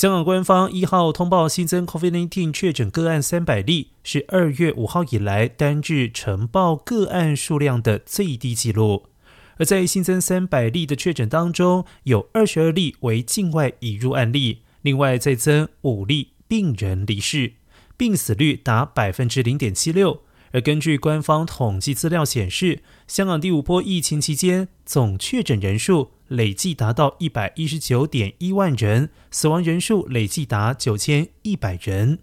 香港官方一号通报新增 COVID-19 确诊个案三百例，是二月五号以来单日呈报个案数量的最低纪录。而在新增三百例的确诊当中，有二十二例为境外引入案例，另外再增五例病人离世，病死率达百分之零点七六。而根据官方统计资料显示，香港第五波疫情期间总确诊人数累计达到一百一十九点一万人，死亡人数累计达九千一百人。